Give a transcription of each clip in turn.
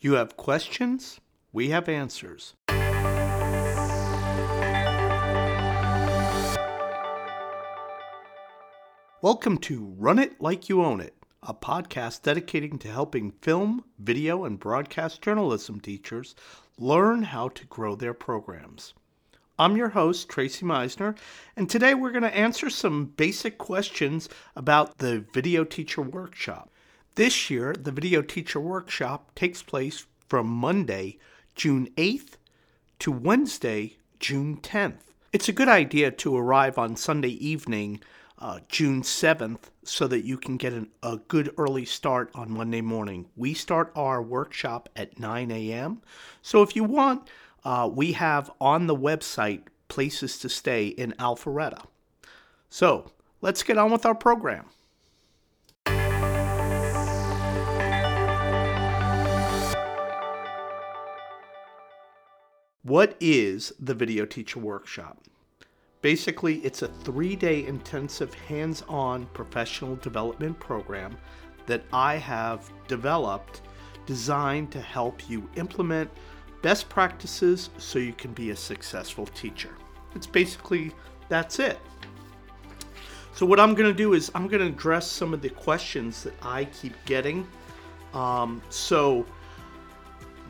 You have questions? We have answers. Welcome to Run It Like You Own It, a podcast dedicating to helping film, video, and broadcast journalism teachers learn how to grow their programs. I'm your host, Tracy Misner, and today we're going to answer some basic questions about the Video Teacher Workshop. This year, the Video Teacher Workshop takes place from Monday, June 8th to Wednesday, June 10th. It's a good idea to arrive on Sunday evening, uh, June 7th, so that you can get an, a good early start on Monday morning. We start our workshop at 9 a.m. So if you want, uh, we have on the website places to stay in Alpharetta. So let's get on with our program. What is the Video Teacher Workshop? Basically, it's a three day intensive hands on professional development program that I have developed designed to help you implement best practices so you can be a successful teacher. It's basically that's it. So, what I'm going to do is I'm going to address some of the questions that I keep getting. Um, so,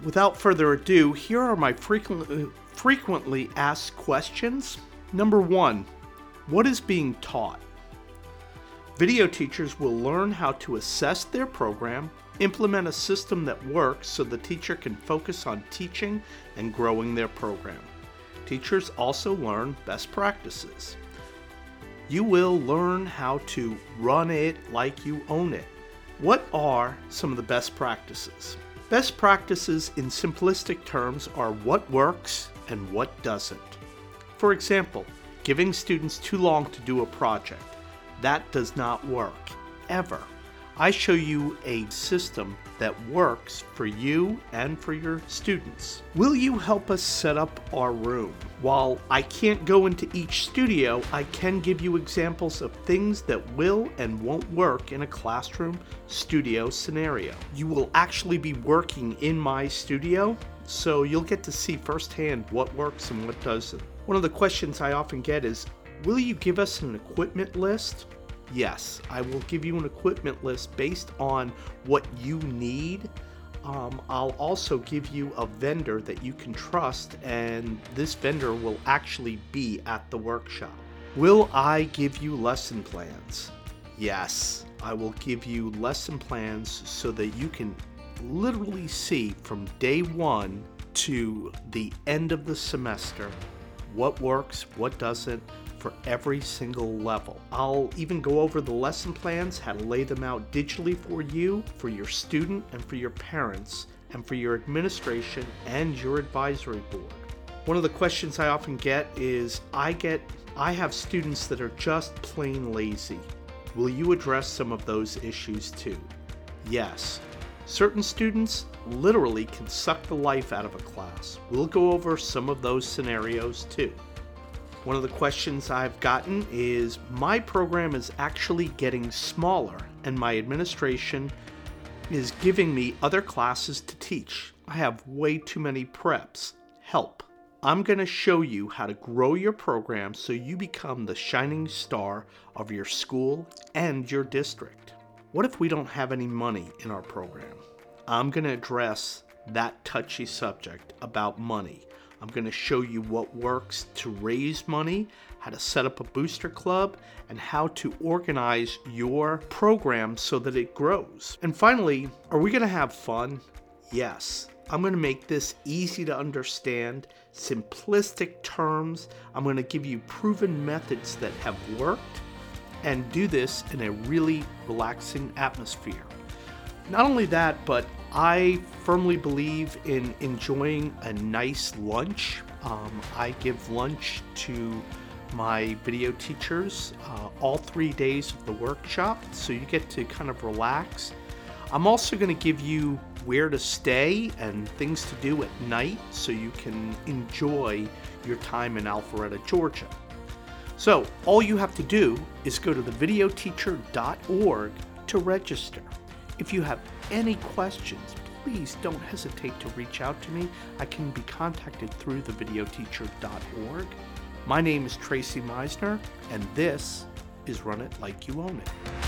without further ado, here are my frequently, frequently asked questions. Number one, what is being taught? Video teachers will learn how to assess their program, implement a system that works so the teacher can focus on teaching and growing their program. Teachers also learn best practices. You will learn how to run it like you own it. What are some of the best practices? Best practices in simplistic terms are what works and what doesn't. For example, giving students too long to do a project. That does not work, ever. I show you a system that works for you and for your students. Will you help us set up our room? While I can't go into each studio, I can give you examples of things that will and won't work in a classroom studio scenario. You will actually be working in my studio, so you'll get to see firsthand what works and what doesn't. One of the questions I often get is Will you give us an equipment list? Yes, I will give you an equipment list based on what you need. Um, I'll also give you a vendor that you can trust, and this vendor will actually be at the workshop. Will I give you lesson plans? Yes, I will give you lesson plans so that you can literally see from day one to the end of the semester what works, what doesn't, for every single level. I'll even go over the lesson plans, how to lay them out digitally for you, for your student, and for your parents, and for your administration and your advisory board. One of the questions I often get is I get I have students that are just plain lazy. Will you address some of those issues too? Yes. Certain students literally can suck the life out of a class. We'll go over some of those scenarios too. One of the questions I've gotten is My program is actually getting smaller, and my administration is giving me other classes to teach. I have way too many preps. Help. I'm going to show you how to grow your program so you become the shining star of your school and your district. What if we don't have any money in our program? I'm going to address that touchy subject about money I'm going to show you what works to raise money, how to set up a booster club, and how to organize your program so that it grows. And finally, are we going to have fun? Yes. I'm going to make this easy to understand, simplistic terms. I'm going to give you proven methods that have worked and do this in a really relaxing atmosphere. Not only that, but I firmly believe in enjoying a nice lunch. Um, I give lunch to my video teachers uh, all three days of the workshop, so you get to kind of relax. I'm also going to give you where to stay and things to do at night so you can enjoy your time in Alpharetta, Georgia. So, all you have to do is go to thevideoteacher.org to register. If you have any questions, please don't hesitate to reach out to me. I can be contacted through thevideoteacher.org. My name is Tracy Misner, and this is Run It Like You Own It.